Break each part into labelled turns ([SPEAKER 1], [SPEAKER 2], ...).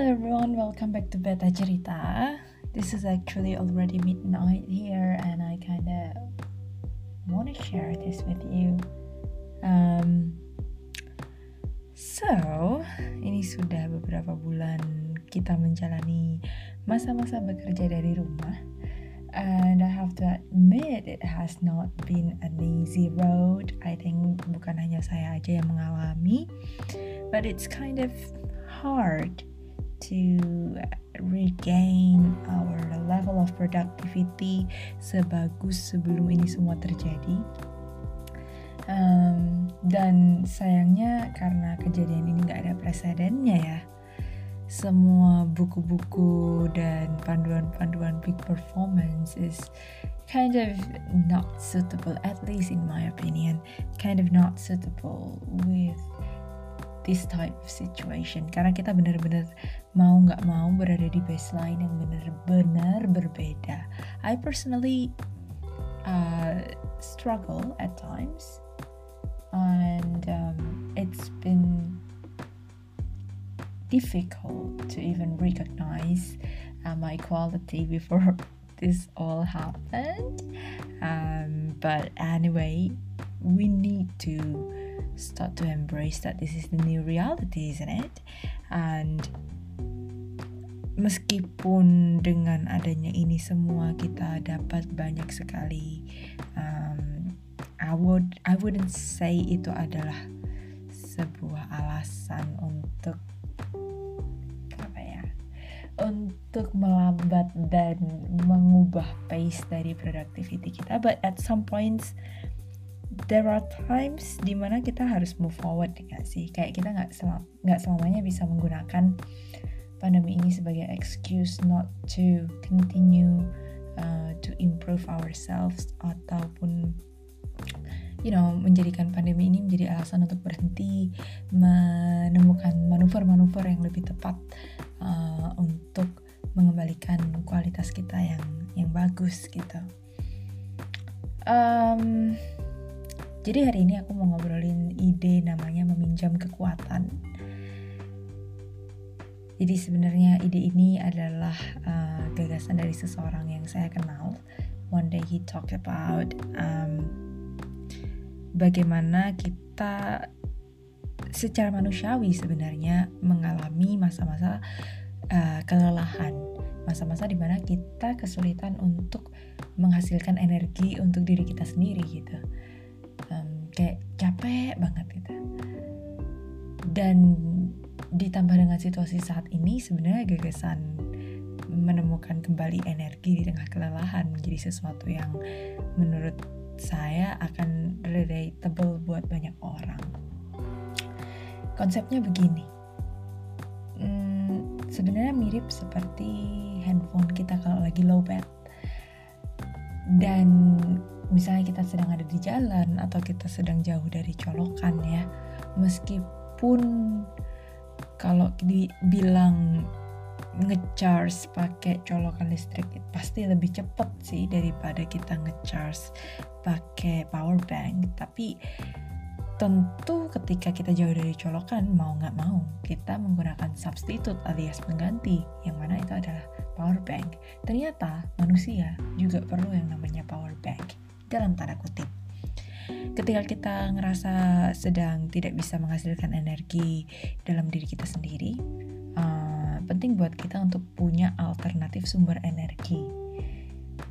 [SPEAKER 1] everyone, welcome back to Beta Cerita. This is actually already midnight here, and I kinda want to share this with you. Um, so, ini sudah beberapa bulan kita menjalani masa-masa bekerja dari rumah, and I have to admit it has not been an easy road. I think bukan hanya saya aja yang mengalami, but it's kind of hard to regain our level of productivity sebagus sebelum ini semua terjadi. Um, dan sayangnya karena kejadian ini nggak ada presidennya ya, semua buku-buku dan panduan-panduan big performance is kind of not suitable, at least in my opinion, kind of not suitable with this type of situation karena kita benar-benar mau nggak mau berada di baseline yang benar-benar berbeda. I personally uh, struggle at times and um, it's been difficult to even recognize uh, my quality before this all happened. Um, but anyway, we need to start to embrace that this is the new reality, isn't it? And meskipun dengan adanya ini semua kita dapat banyak sekali um, I would I wouldn't say itu adalah sebuah alasan untuk apa ya untuk melambat dan mengubah pace dari productivity kita but at some points there are times di mana kita harus move forward ya sih kayak kita nggak sel nggak selamanya bisa menggunakan pandemi ini sebagai excuse not to continue uh, to improve ourselves ataupun you know menjadikan pandemi ini menjadi alasan untuk berhenti menemukan manuver-manuver yang lebih tepat uh, untuk mengembalikan kualitas kita yang yang bagus gitu. Um, jadi hari ini aku mau ngobrolin ide namanya meminjam kekuatan. Jadi sebenarnya ide ini adalah uh, gagasan dari seseorang yang saya kenal. One day he talked about um, bagaimana kita secara manusiawi sebenarnya mengalami masa-masa uh, kelelahan, masa-masa di mana kita kesulitan untuk menghasilkan energi untuk diri kita sendiri gitu kayak capek banget gitu. Dan ditambah dengan situasi saat ini sebenarnya gagasan menemukan kembali energi di tengah kelelahan menjadi sesuatu yang menurut saya akan relatable buat banyak orang. Konsepnya begini. Hmm, sebenarnya mirip seperti handphone kita kalau lagi low bat. Dan misalnya kita sedang ada di jalan atau kita sedang jauh dari colokan ya meskipun kalau dibilang ngecharge pakai colokan listrik pasti lebih cepat sih daripada kita ngecharge pakai power bank. Tapi tentu ketika kita jauh dari colokan mau nggak mau kita menggunakan substitute alias pengganti yang mana itu adalah power bank. Ternyata manusia juga perlu yang namanya power bank dalam tanda kutip. Ketika kita ngerasa sedang tidak bisa menghasilkan energi dalam diri kita sendiri uh, penting buat kita untuk punya alternatif sumber energi.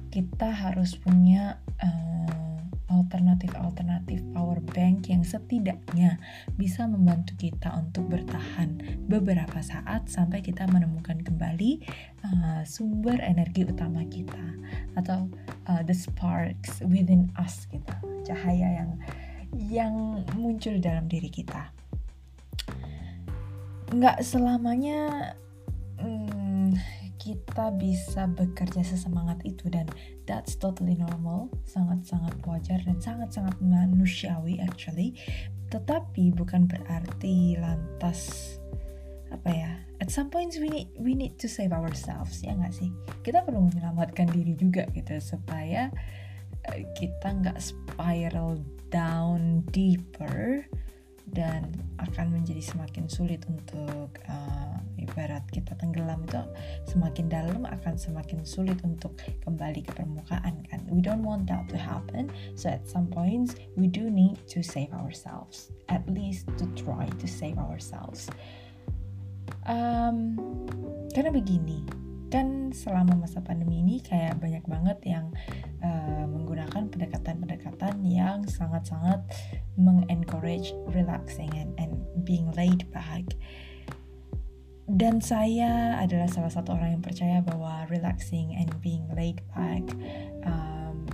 [SPEAKER 1] Kita harus punya uh, alternatif-alternatif power bank yang setidaknya bisa membantu kita untuk bertahan beberapa saat sampai kita menemukan kembali uh, sumber energi utama kita atau uh, the sparks within us gitu cahaya yang yang muncul dalam diri kita. Nggak selamanya kita bisa bekerja sesemangat itu dan that's totally normal, sangat-sangat wajar dan sangat-sangat manusiawi actually. Tetapi bukan berarti lantas apa ya? At some points we need we need to save ourselves ya nggak sih? Kita perlu menyelamatkan diri juga gitu supaya eh, kita nggak spiral down deeper dan akan menjadi semakin sulit untuk uh, ibarat kita tenggelam itu semakin dalam akan semakin sulit untuk kembali ke permukaan kan? We don't want that to happen so at some points we do need to save ourselves at least to try to save ourselves. Um, karena begini kan selama masa pandemi ini kayak banyak banget yang uh, menggunakan pendekatan-pendekatan yang sangat-sangat mengencourage relaxing and, and being laid back. Dan saya adalah salah satu orang yang percaya bahwa relaxing and being laid back um,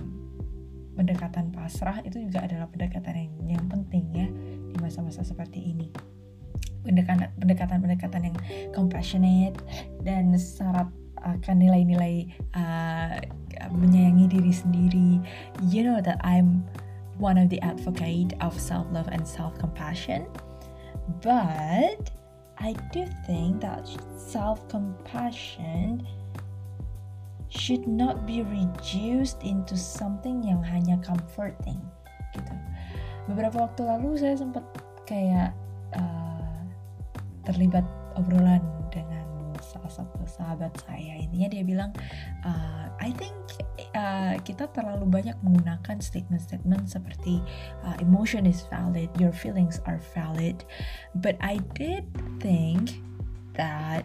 [SPEAKER 1] pendekatan pasrah itu juga adalah pendekatan yang, yang penting ya di masa-masa seperti ini. Pendekatan-pendekatan yang compassionate dan syarat akan nilai-nilai uh, menyayangi diri sendiri. You know that I'm one of the advocate of self-love and self-compassion. But I do think that self-compassion should not be reduced into something yang hanya comforting gitu. Beberapa waktu lalu saya sempat kayak uh, terlibat obrolan satu sahabat saya. Intinya dia bilang uh, I think uh, kita terlalu banyak menggunakan statement-statement seperti uh, emotion is valid your feelings are valid. But I did think that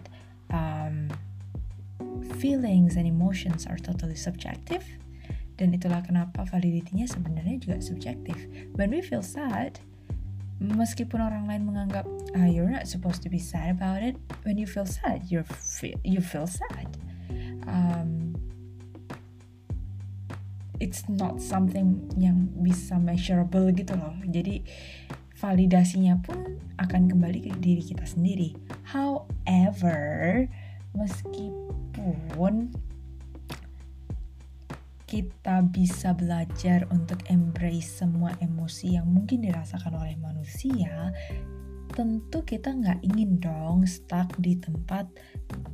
[SPEAKER 1] um, feelings and emotions are totally subjective. Dan itulah kenapa validitinya sebenarnya juga subjektif. When we feel sad meskipun orang lain menganggap ah, you're not supposed to be sad about it when you feel sad you feel you feel sad. Um, it's not something yang bisa measurable gitu loh. Jadi validasinya pun akan kembali ke diri kita sendiri. However meskipun kita bisa belajar untuk embrace semua emosi yang mungkin dirasakan oleh manusia, tentu kita nggak ingin dong stuck di tempat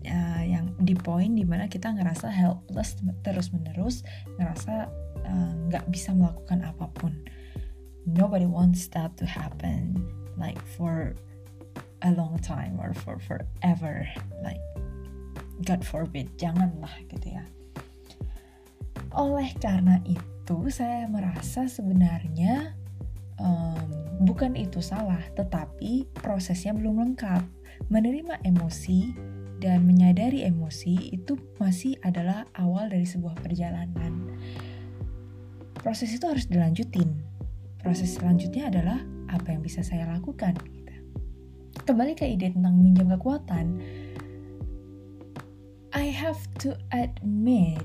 [SPEAKER 1] uh, yang di poin di mana kita ngerasa helpless terus menerus, ngerasa eh, nggak uh, bisa melakukan apa pun. Nobody wants that to happen like for a long time or for forever like God forbid janganlah gitu ya oleh karena itu, saya merasa sebenarnya um, bukan itu salah, tetapi prosesnya belum lengkap. Menerima emosi dan menyadari emosi itu masih adalah awal dari sebuah perjalanan. Proses itu harus dilanjutin. Proses selanjutnya adalah apa yang bisa saya lakukan. Gitu. Kembali ke ide tentang minjam kekuatan, I have to admit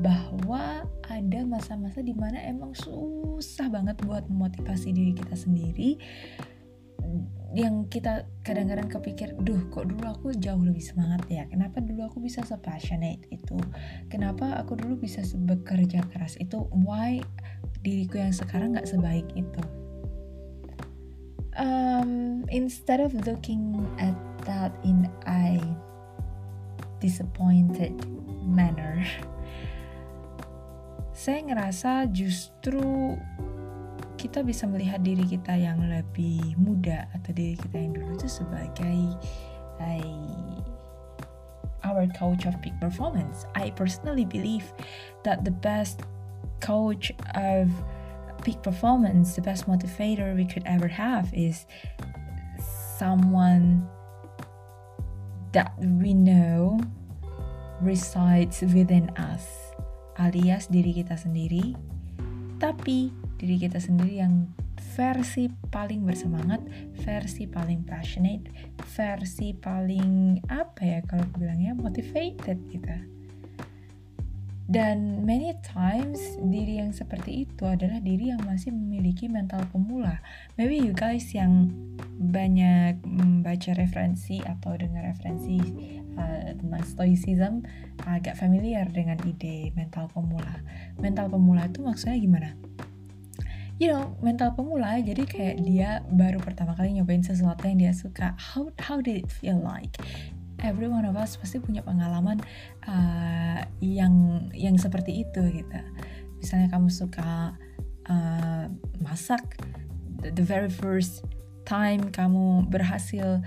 [SPEAKER 1] bahwa ada masa-masa di mana emang susah banget buat memotivasi diri kita sendiri. Yang kita kadang-kadang kepikir, duh kok dulu aku jauh lebih semangat ya, kenapa dulu aku bisa se-passionate itu, kenapa aku dulu bisa bekerja keras itu, why diriku yang sekarang gak sebaik itu. Um, instead of looking at that in a disappointed manner, saya ngerasa justru kita bisa melihat diri kita yang lebih muda atau diri kita yang dulu itu sebagai I, our coach of peak performance. I personally believe that the best coach of peak performance, the best motivator we could ever have is someone that we know resides within us alias diri kita sendiri, tapi diri kita sendiri yang versi paling bersemangat, versi paling passionate, versi paling apa ya kalau bilangnya motivated gitu. Dan many times diri yang seperti itu adalah diri yang masih memiliki mental pemula. Maybe you guys yang banyak membaca referensi atau dengar referensi uh, tentang stoicism agak familiar dengan ide mental pemula. Mental pemula itu maksudnya gimana? You know, mental pemula jadi kayak dia baru pertama kali nyobain sesuatu yang dia suka. How how did it feel like? Every one of us pasti punya pengalaman uh, yang yang seperti itu gitu. Misalnya kamu suka uh, masak, the, very first time kamu berhasil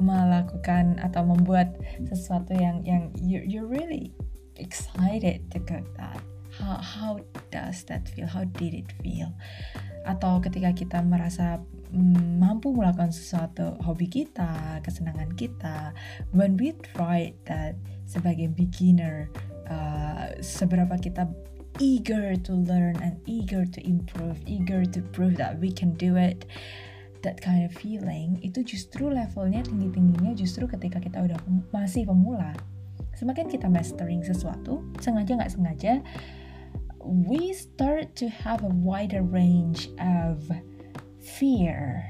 [SPEAKER 1] melakukan atau membuat sesuatu yang yang you you really excited to cook that. How how does that feel? How did it feel? Atau ketika kita merasa mampu melakukan sesuatu hobi kita kesenangan kita when we try that sebagai beginner uh, seberapa kita eager to learn and eager to improve eager to prove that we can do it that kind of feeling itu justru levelnya tinggi-tingginya justru ketika kita udah masih pemula. Semakin kita mastering sesuatu, sengaja nggak sengaja, we start to have a wider range of fear,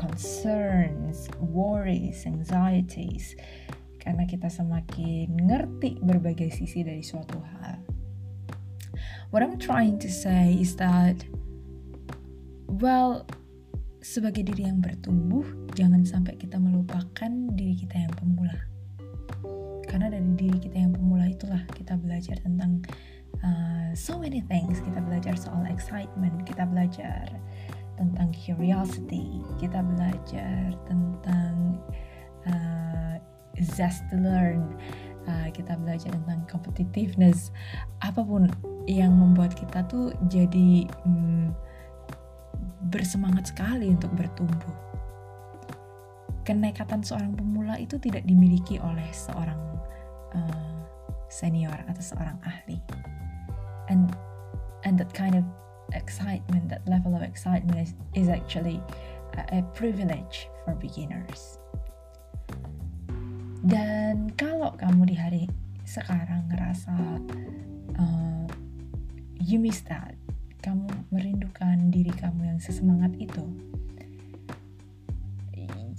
[SPEAKER 1] concerns, worries, anxieties. Karena kita semakin ngerti berbagai sisi dari suatu hal. What I'm trying to say is that, well, sebagai diri yang bertumbuh, jangan sampai kita melupakan diri kita yang pemula. Karena dari diri kita yang pemula itulah kita belajar tentang uh, so many things. Kita belajar soal excitement, kita belajar tentang curiosity, kita belajar tentang uh, zest to learn, uh, kita belajar tentang competitiveness, apa pun yang membuat kita tuh jadi um, bersemangat sekali untuk bertumbuh. Kenekatan seorang pemula itu tidak dimiliki oleh seorang uh, senior atau seorang ahli. And and that kind of excitement, that level of excitement is, is actually a, a privilege for beginners. Dan kalau kamu di hari sekarang ngerasa uh, you miss that, kamu merindukan diri kamu yang sesemangat itu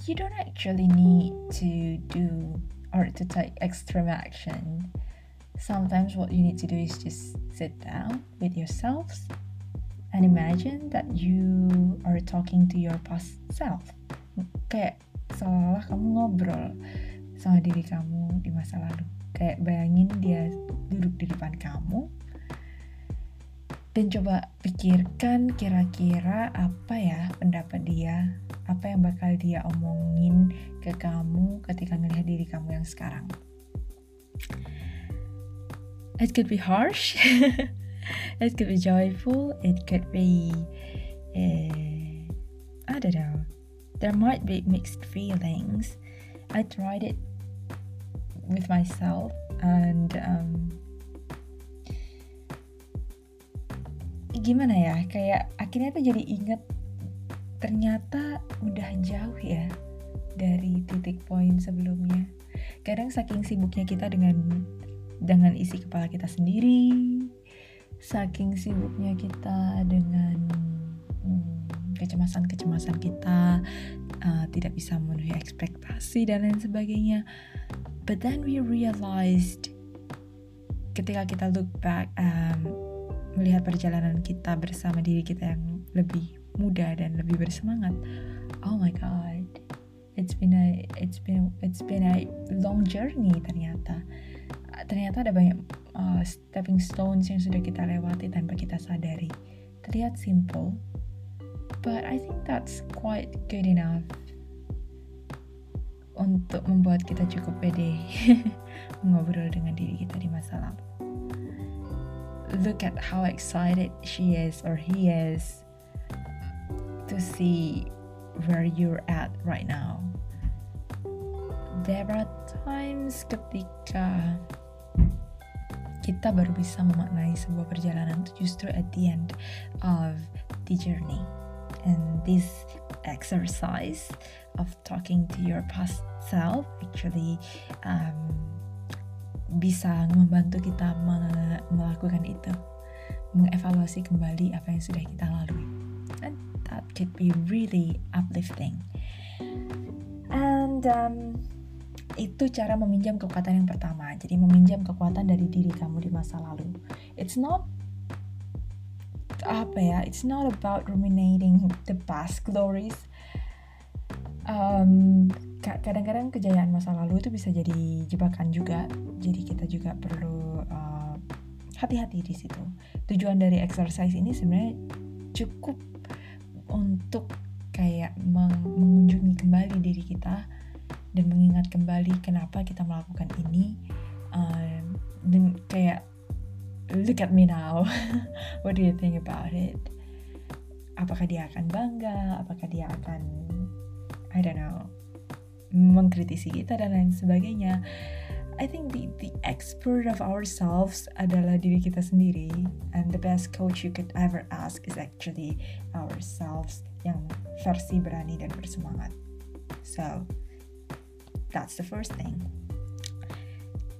[SPEAKER 1] you don't actually need to do or to take extreme action sometimes what you need to do is just sit down with yourselves and imagine that you are talking to your past self. Kayak seolah kamu ngobrol sama diri kamu di masa lalu. Kayak bayangin dia duduk di depan kamu dan coba pikirkan kira-kira apa ya pendapat dia, apa yang bakal dia omongin ke kamu ketika ngelihat diri kamu yang sekarang. It could be harsh, it could be joyful, it could be, uh, I don't know. There might be mixed feelings. I tried it with myself and um, gimana ya kayak akhirnya tuh jadi inget ternyata udah jauh ya dari titik poin sebelumnya kadang saking sibuknya kita dengan dengan isi kepala kita sendiri saking sibuknya kita dengan hmm, kecemasan-kecemasan kita uh, tidak bisa memenuhi ekspektasi dan lain sebagainya but then we realized ketika kita look back um, melihat perjalanan kita bersama diri kita yang lebih muda dan lebih bersemangat. Oh my god. It's been a it's been it's been a long journey ternyata. Ternyata ada banyak uh, stepping stones yang sudah kita lewati tanpa kita sadari. Terlihat simple, but I think that's quite good enough untuk membuat kita cukup pede mengobrol dengan diri kita di masa lalu look at how excited she is or he is to see where you're at right now. There are times ketika kita baru bisa memaknai sebuah perjalanan itu justru at the end of the journey. And this exercise of talking to your past self actually um, bisa membantu kita melakukan itu. Mengevaluasi kembali apa yang sudah kita lalui. And that could be really uplifting. And um, itu cara meminjam kekuatan yang pertama. Jadi meminjam kekuatan dari diri kamu di masa lalu. It's not apa ya it's not about ruminating the past glories. Um, kadang-kadang kejayaan masa lalu itu bisa jadi jebakan juga. Jadi kita juga perlu uh, hati-hati di situ. Tujuan dari exercise ini sebenarnya cukup untuk kayak mengunjungi kembali diri kita dan mengingat kembali kenapa kita melakukan ini um, dan kayak look at me now. What do you think about it? Apakah dia akan bangga? Apakah dia akan I don't know mengkritisi kita dan lain sebagainya? I think the the expert of ourselves adalah diri kita sendiri and the best coach you could ever ask is actually ourselves yang versi berani dan bersemangat. So that's the first thing.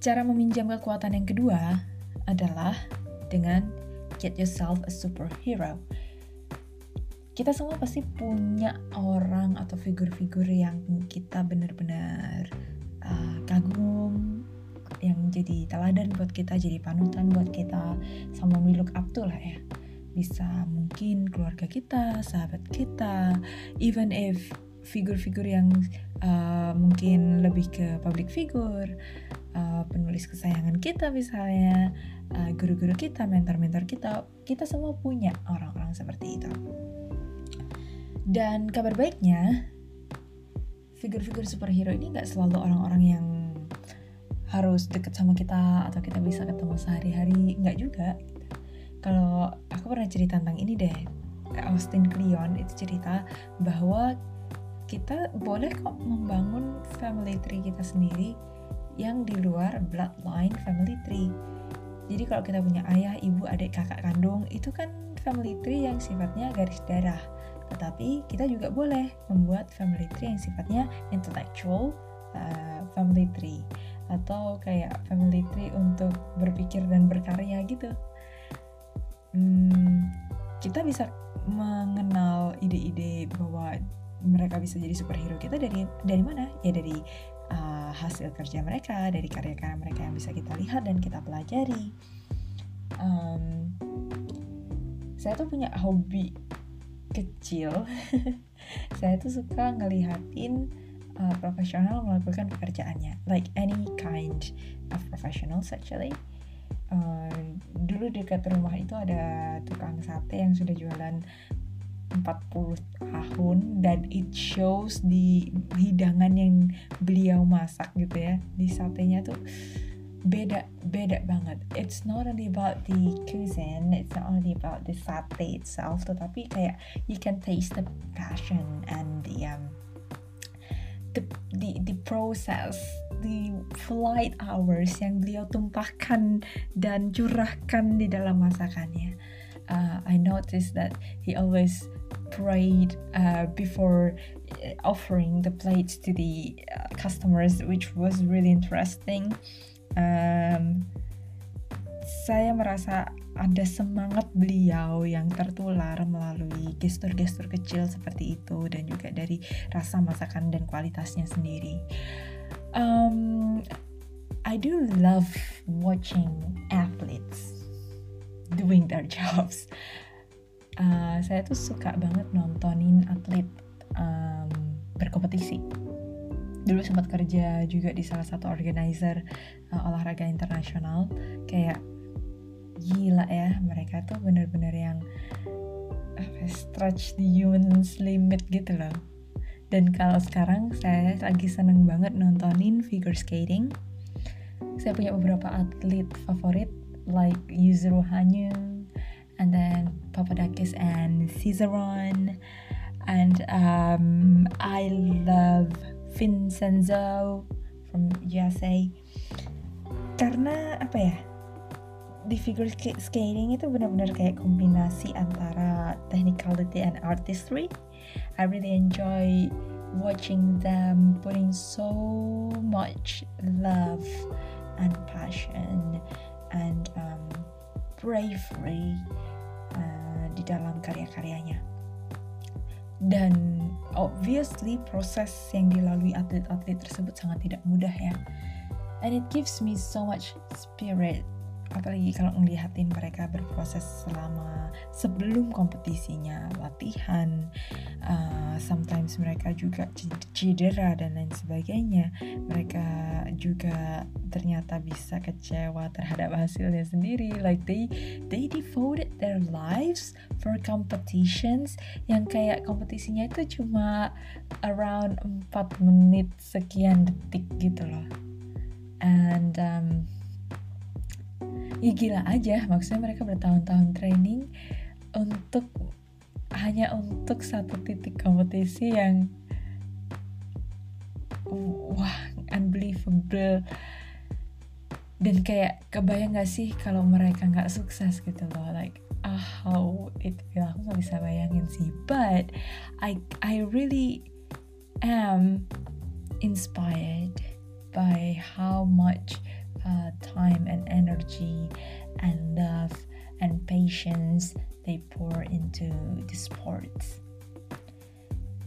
[SPEAKER 1] Cara meminjam kekuatan yang kedua adalah dengan get yourself a superhero. Kita semua pasti punya orang atau figur-figur yang kita benar-benar uh, kagum yang jadi teladan buat kita jadi panutan buat kita. Sama we look up to lah ya. Bisa mungkin keluarga kita sahabat kita. Even if figur-figur yang uh, mungkin lebih ke public figure uh, penulis kesayangan kita misalnya guru guru-guru kita mentor-mentor kita kita semua punya orang-orang seperti itu dan kabar baiknya, figur-figur superhero ini nggak selalu orang-orang yang harus deket sama kita atau kita bisa ketemu sehari-hari, nggak juga. Kalau aku pernah cerita tentang ini deh, Austin Kleon itu cerita bahwa kita boleh kok membangun family tree kita sendiri yang di luar bloodline family tree. Jadi kalau kita punya ayah, ibu, adik, kakak kandung, itu kan family tree yang sifatnya garis darah tetapi kita juga boleh membuat family tree yang sifatnya intellectual uh, family tree atau kayak family tree untuk berpikir dan berkarya gitu. Hmm, kita bisa mengenal ide-ide bahwa mereka bisa jadi superhero kita dari dari mana? Ya dari uh, hasil kerja mereka, dari karya-karya mereka yang bisa kita lihat dan kita pelajari. Um, saya tuh punya hobi kecil saya tuh suka ngelihatin uh, profesional melakukan pekerjaannya like any kind of professionals actually uh, dulu dekat rumah itu ada tukang sate yang sudah jualan 40 tahun dan it shows di hidangan yang beliau masak gitu ya di satenya tuh beda beda banget. It's not only about the cuisine, it's not only about the sate itself, tetapi kayak you can taste the passion and the um the the, the process, the flight hours yang beliau tumpahkan dan curahkan di dalam masakannya. Uh, I noticed that he always prayed uh, before uh, offering the plates to the uh, customers, which was really interesting um, saya merasa ada semangat beliau yang tertular melalui gestur-gestur kecil seperti itu dan juga dari rasa masakan dan kualitasnya sendiri. Um, I do love watching athletes doing their jobs. Uh, saya tuh suka banget nontonin atlet um, berkompetisi. Dulu sempat kerja juga di salah satu organizer uh, olahraga internasional. Kayak gila ya mereka tuh bener-bener yang uh, stretch the human's limit gitu loh. Dan kalau sekarang saya lagi seneng banget nontonin figure skating. Saya punya beberapa atlet favorit like Yuzuru Hanyu and then Papadakis and Cizeron and um, I love Vincenzo from USA karena apa ya di figure skating itu benar-benar kayak kombinasi antara technicality and artistry I really enjoy watching them putting so much love and passion and um, bravery uh, di dalam karya-karyanya. Dan obviously proses yang dilalui atlet-atlet tersebut sangat tidak mudah ya. And it gives me so much spirit apalagi kalau ngelihatin mereka berproses selama sebelum kompetisinya latihan uh, sometimes mereka juga cedera dan lain sebagainya mereka juga ternyata bisa kecewa terhadap hasilnya sendiri. Like they they devoted their lives for competitions yang kayak kompetisinya itu cuma around 4 menit sekian detik gitu loh. And um, ya gila aja maksudnya mereka bertahun-tahun training untuk hanya untuk satu titik kompetisi yang wah unbelievable. Dan kayak kebayang gak sih kalau mereka nggak sukses gitu loh like ah how it feel aku nggak bisa bayangin sih. But I I really am inspired by how much uh, time and energy and love and patience they pour into the sports.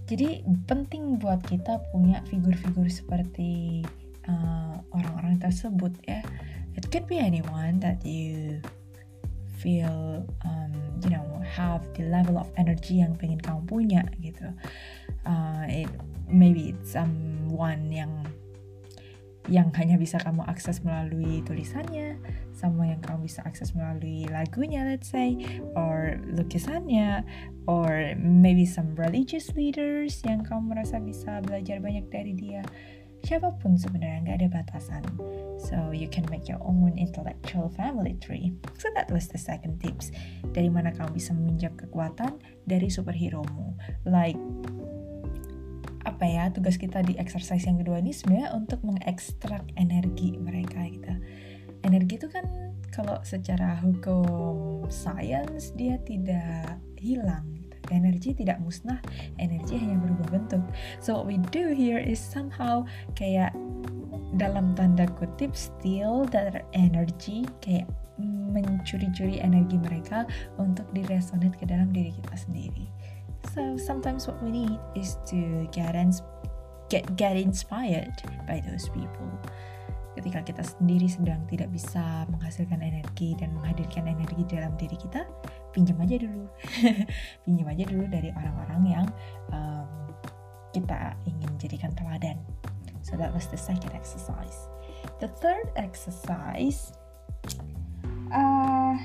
[SPEAKER 1] Jadi penting buat kita punya figur-figur seperti uh, orang-orang uh, tersebut ya. It could be anyone that you feel um, you know have the level of energy yang pengen kamu punya gitu. Uh, it, maybe it's someone yang yang hanya bisa kamu akses melalui tulisannya, sama yang kamu bisa akses melalui lagunya, let's say, or lukisannya, or maybe some religious leaders yang kamu merasa bisa belajar banyak dari dia. Siapa pun sebenarnya nggak ada batasan. So you can make your own intellectual family tree. So that was the second tips. Dari mana kamu bisa meminjam kekuatan dari superhero mu. Like apa ya tugas kita di exercise yang kedua ini sebenarnya untuk mengekstrak energi mereka gitu. Energi itu kan kalau secara hukum sains dia tidak hilang gitu. energi tidak musnah energi hanya berubah bentuk. So what we do here is somehow kayak dalam tanda kutip steal their energy kayak mencuri-curi energi mereka untuk diresonate ke dalam diri kita sendiri So sometimes what we need is to get get get inspired by those people. Ketika kita sendiri sedang tidak bisa menghasilkan energi dan menghadirkan energi dalam diri kita, pinjam aja dulu, pinjam aja dulu dari orang-orang yang um, kita ingin jadikan teladan. So that was the second exercise. The third exercise, uh,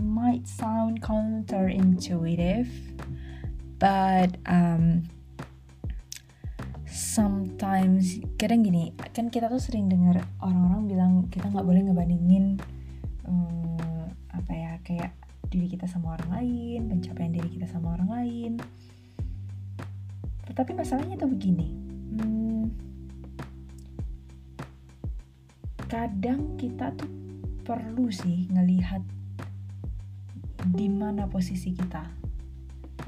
[SPEAKER 1] might sound counterintuitive but um, sometimes kadang gini kan kita tuh sering dengar orang-orang bilang kita nggak boleh ngebandingin um, apa ya kayak diri kita sama orang lain pencapaian diri kita sama orang lain. Tetapi masalahnya tuh begini hmm, kadang kita tuh perlu sih ngelihat di mana posisi kita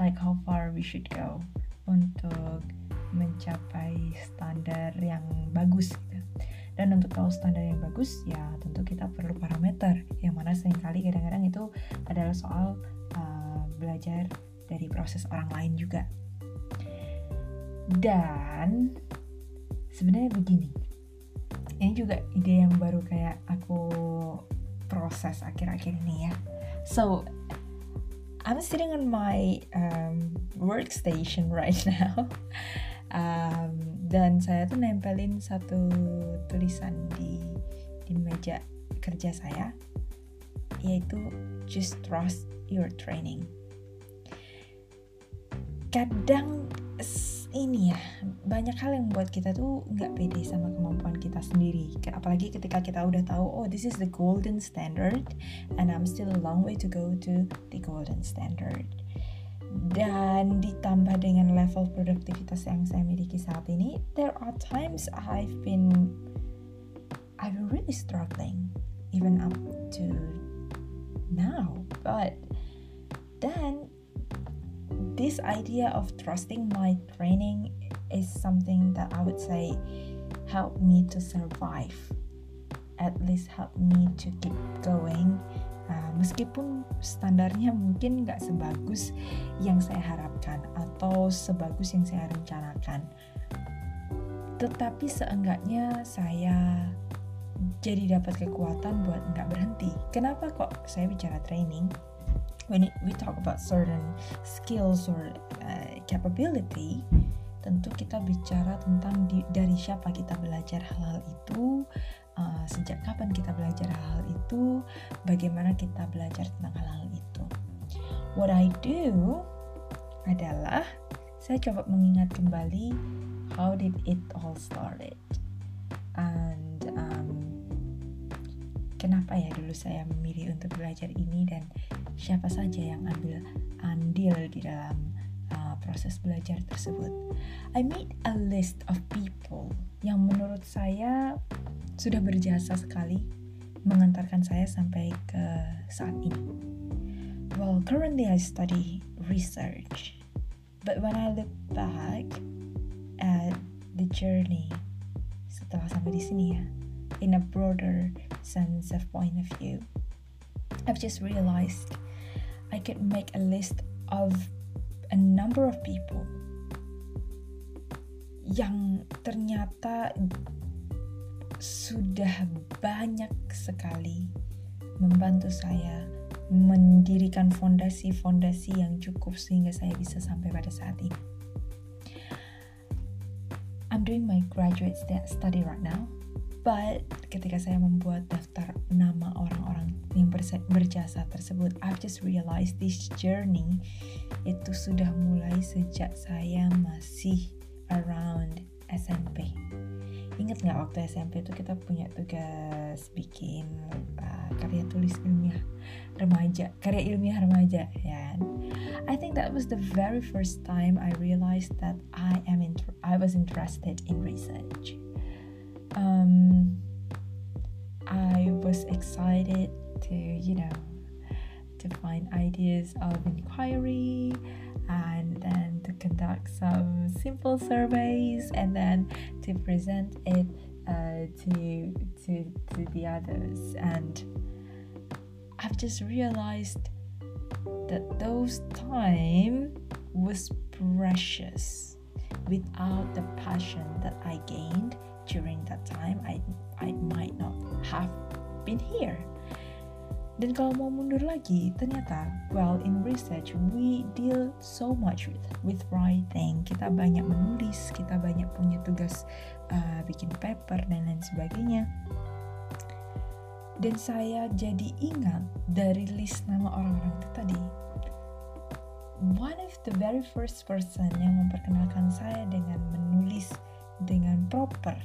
[SPEAKER 1] like how far we should go untuk mencapai standar yang bagus gitu. Dan untuk tahu standar yang bagus ya tentu kita perlu parameter yang mana sering kali kadang-kadang itu adalah soal uh, belajar dari proses orang lain juga. Dan sebenarnya begini, ini juga ide yang baru kayak aku proses akhir-akhir ini ya. So I'm sitting on my um, workstation right now. um, dan saya tuh nempelin satu tulisan di di meja kerja saya yaitu just trust your training. Kadang ini ya banyak hal yang membuat kita tuh nggak pede sama kemampuan kita sendiri. Apalagi ketika kita udah tahu oh this is the golden standard and I'm still a long way to go to the golden standard. Dan ditambah dengan level produktivitas yang saya miliki saat ini there are times I've been I've been really struggling even up to now. But then this idea of trusting my training is something that I would say helped me to survive. At least help me to keep going. Uh, meskipun standarnya mungkin nggak sebagus yang saya harapkan atau sebagus yang saya rencanakan, tetapi seenggaknya saya jadi dapat kekuatan buat nggak berhenti. Kenapa kok saya bicara training? When we talk about certain skills or uh, capability tentu kita bicara tentang di, dari siapa kita belajar hal-hal itu uh, sejak kapan kita belajar hal-hal itu bagaimana kita belajar tentang hal-hal itu. What I do adalah saya coba mengingat kembali how did it all started. And um, kenapa ya dulu saya memilih untuk belajar ini dan siapa saja yang ambil andil di dalam uh, proses belajar tersebut. I made a list of people yang menurut saya sudah berjasa sekali mengantarkan saya sampai ke saat ini. Well, currently I study research, but when I look back at the journey setelah sampai di sini ya, in a broader sense of point of view. I've just realized I could make a list of a number of people yang ternyata sudah banyak sekali membantu saya mendirikan fondasi-fondasi yang cukup sehingga saya bisa sampai pada saat ini. I'm doing my graduate study right now But ketika saya membuat daftar nama orang-orang yang berjasa tersebut, I've just realized this journey itu sudah mulai sejak saya masih around SMP. Ingat nggak waktu SMP itu kita punya tugas bikin uh, karya tulis ilmiah remaja, karya ilmiah remaja, ya. I think that was the very first time I realized that I am I was interested in research um, I was excited to, you know, to find ideas of inquiry and then to conduct some simple surveys and then to present it uh, to, to, to the others. And I've just realized that those time was precious without the passion that I gained during that time I I might not have been here. Dan kalau mau mundur lagi, ternyata well in research we deal so much with with writing. Kita banyak menulis, kita banyak punya tugas uh, bikin paper dan lain sebagainya. Dan saya jadi ingat dari list nama orang-orang itu tadi. One of the very first person yang memperkenalkan saya dengan menulis dengan proper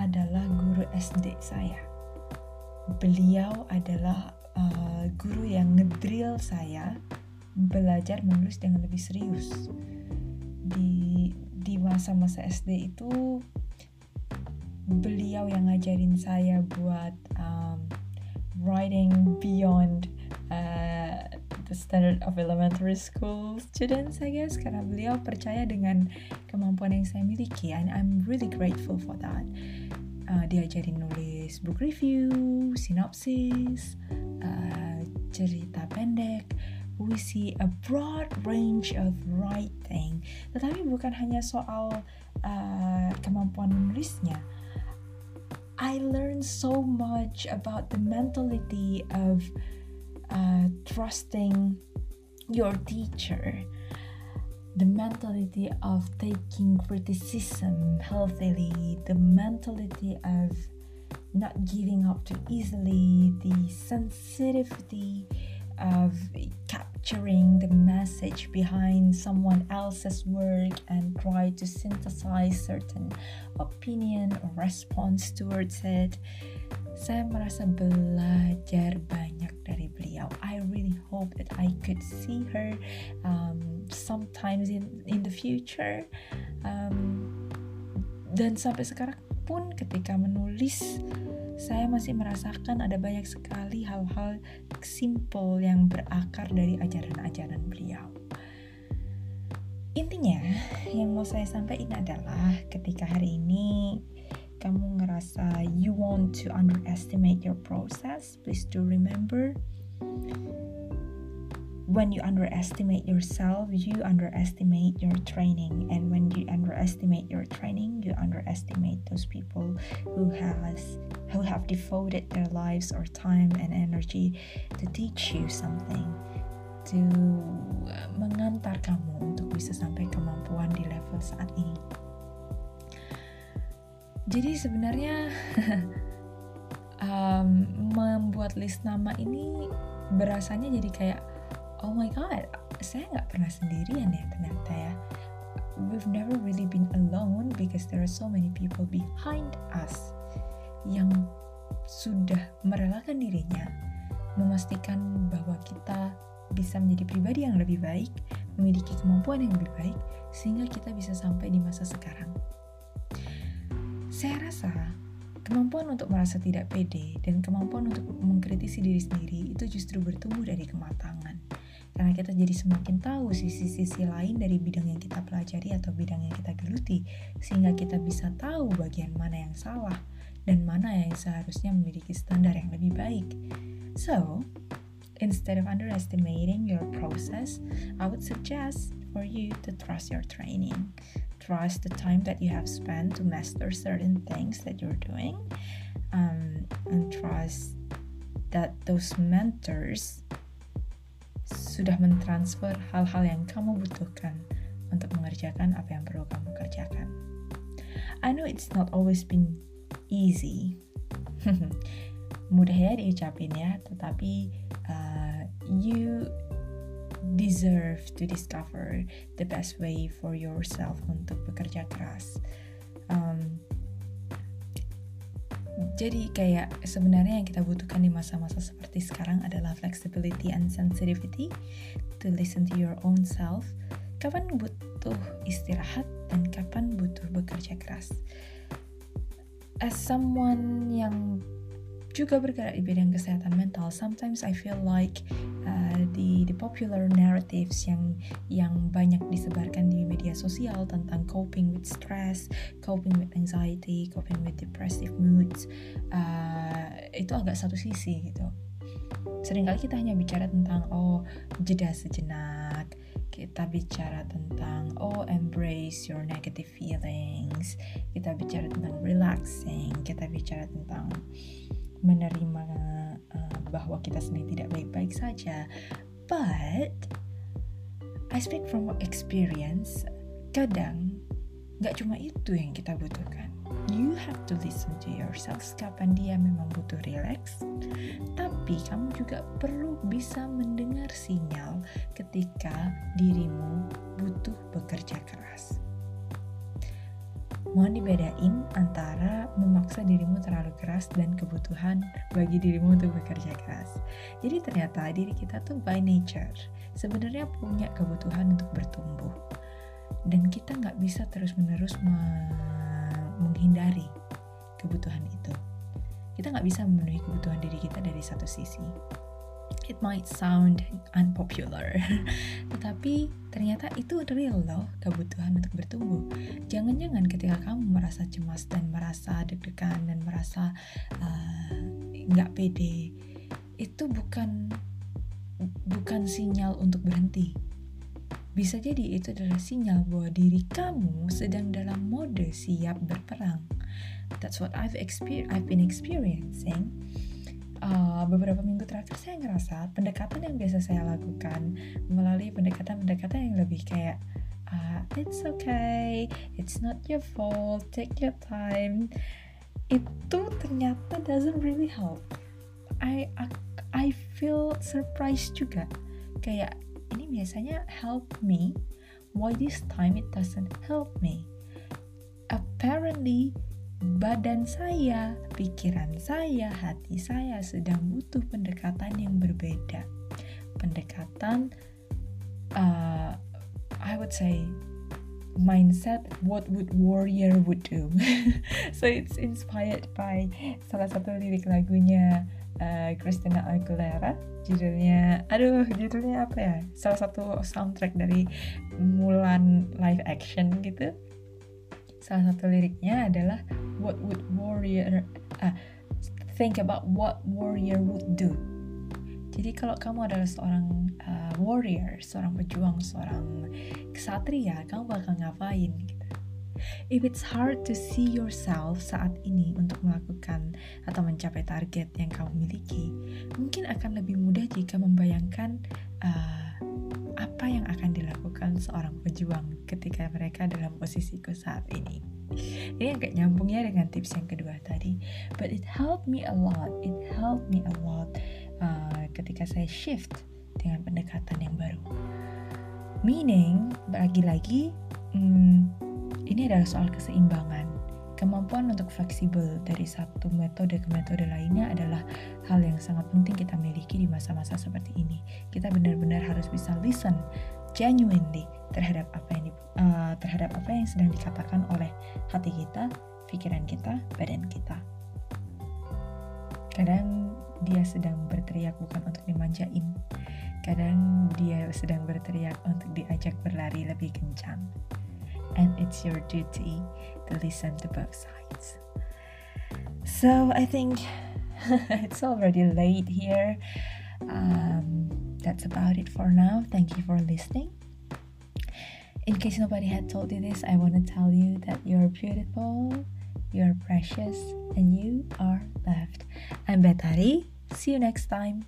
[SPEAKER 1] adalah guru SD saya. Beliau adalah uh, guru yang ngedrill saya belajar menulis dengan lebih serius. Di di masa-masa SD itu beliau yang ngajarin saya buat um, writing beyond uh, the standard of elementary school students I guess karena beliau percaya dengan kemampuan yang saya miliki and I'm really grateful for that. Uh, diajarin nulis book review sinopsis uh, cerita pendek. Puisi a broad range of writing. Tetapi bukan hanya soal uh, kemampuan menulisnya. I learned so much about the mentality of uh, trusting your teacher. The mentality of taking criticism healthily the mentality of not giving up too easily the sensitivity of capturing the message behind someone else's work and try to synthesize certain opinion or response towards it saya merasa belajar banyak dari beliau. I really hope that I could see her um, sometimes in in the future. Um, dan sampai sekarang pun ketika menulis saya masih merasakan ada banyak sekali hal-hal simple yang berakar dari ajaran-ajaran beliau. Intinya, yang mau saya sampaikan adalah ketika hari ini kamu ngerasa you want to underestimate your process, please do remember when you underestimate yourself, you underestimate your training, and when you underestimate your training, you underestimate those people who has who have devoted their lives or time and energy to teach you something, to mengantar kamu untuk bisa sampai kemampuan di level saat ini. Jadi sebenarnya um, membuat list nama ini berasanya jadi kayak oh my god saya nggak pernah sendirian ya ternyata ya we've never really been alone because there are so many people behind us yang sudah merelakan dirinya memastikan bahwa kita bisa menjadi pribadi yang lebih baik, memiliki kemampuan yang lebih baik, sehingga kita bisa sampai di masa sekarang. Saya rasa Kemampuan untuk merasa tidak pede dan kemampuan untuk mengkritisi diri sendiri itu justru bertumbuh dari kematangan. Karena kita jadi semakin tahu sisi-sisi lain dari bidang yang kita pelajari atau bidang yang kita geluti, sehingga kita bisa tahu bagian mana yang salah dan mana yang seharusnya memiliki standar yang lebih baik. So, instead of underestimating your process, I would suggest for you to trust your training trust the time that you have spent to master certain things that you're doing um, and trust that those mentors sudah mentransfer hal-hal yang kamu butuhkan untuk mengerjakan apa yang perlu kamu kerjakan. I know it's not always been easy. Mudah ya diucapin ya, tetapi uh, you deserve to discover the best way for yourself untuk bekerja keras. Um, jadi kayak sebenarnya yang kita butuhkan di masa-masa seperti sekarang adalah flexibility and sensitivity to listen to your own self. Kapan butuh istirahat dan kapan butuh bekerja keras. As someone yang juga bergerak di bidang kesehatan mental, sometimes I feel like uh, the the popular narratives yang yang banyak disebarkan di media sosial tentang coping with stress, coping with anxiety, coping with depressive moods, uh, itu agak satu sisi gitu. Seringkali kita hanya bicara tentang oh jeda sejenak, kita bicara tentang oh embrace your negative feelings, kita bicara tentang relaxing, kita bicara tentang menerima uh, bahwa kita sendiri tidak baik-baik saja. But I speak from experience. Kadang nggak cuma itu yang kita butuhkan. You have to listen to yourself kapan dia memang butuh relax. Tapi kamu juga perlu bisa mendengar sinyal ketika dirimu butuh bekerja keras mohon dibedain antara memaksa dirimu terlalu keras dan kebutuhan bagi dirimu untuk bekerja keras. Jadi ternyata diri kita tuh by nature sebenarnya punya kebutuhan untuk bertumbuh. Dan kita nggak bisa terus-menerus me menghindari kebutuhan itu. Kita nggak bisa memenuhi kebutuhan diri kita dari satu sisi it might sound unpopular tetapi ternyata itu real loh kebutuhan untuk bertumbuh. Jangan-jangan ketika kamu merasa cemas dan merasa deg-degan dan merasa uh, nggak uh, pede itu bukan bukan sinyal untuk berhenti. Bisa jadi itu adalah sinyal bahwa diri kamu sedang dalam mode siap berperang. That's what I've exper I've been experiencing uh, beberapa minggu terakhir saya ngerasa pendekatan yang biasa saya lakukan melalui pendekatan-pendekatan yang lebih kayak uh, it's okay, it's not your fault, take your time. Itu ternyata doesn't really help. I I, I feel surprised juga. Kayak ini biasanya help me, why this time it doesn't help me? Apparently badan saya, pikiran saya, hati saya sedang butuh pendekatan yang berbeda. Pendekatan, uh, I would say, mindset what would warrior would do. so it's inspired by salah satu lirik lagunya uh, Christina Aguilera, judulnya, aduh judulnya apa ya? Salah satu soundtrack dari Mulan live action gitu salah satu liriknya adalah what would warrior uh, think about what warrior would do. Jadi kalau kamu adalah seorang uh, warrior seorang pejuang seorang kesatria kamu bakal ngapain gitu? If it's hard to see yourself saat ini untuk melakukan atau mencapai target yang kamu miliki, mungkin akan lebih mudah jika membayangkan uh, apa yang akan dilakukan seorang pejuang ketika mereka dalam posisiku saat ini. Ini agak nyambung ya dengan tips yang kedua tadi. But it helped me a lot. It helped me a lot uh, ketika saya shift dengan pendekatan yang baru. Meaning, lagi-lagi, hmm, ini adalah soal keseimbangan. Kemampuan untuk fleksibel dari satu metode ke metode lainnya adalah hal yang sangat penting kita miliki di masa-masa seperti ini. Kita benar-benar harus bisa listen genuinely terhadap apa yang di, uh, terhadap apa yang sedang dikatakan oleh hati kita, pikiran kita, badan kita. Kadang dia sedang berteriak bukan untuk dimanjain. Kadang dia sedang berteriak untuk diajak berlari lebih kencang and it's your duty to listen to both sides. So I think it's already late here. Um, that's about it for now. Thank you for listening. In case nobody had told you this, I want to tell you that you're beautiful, you're precious, and you are loved. I'm Betari. See you next time.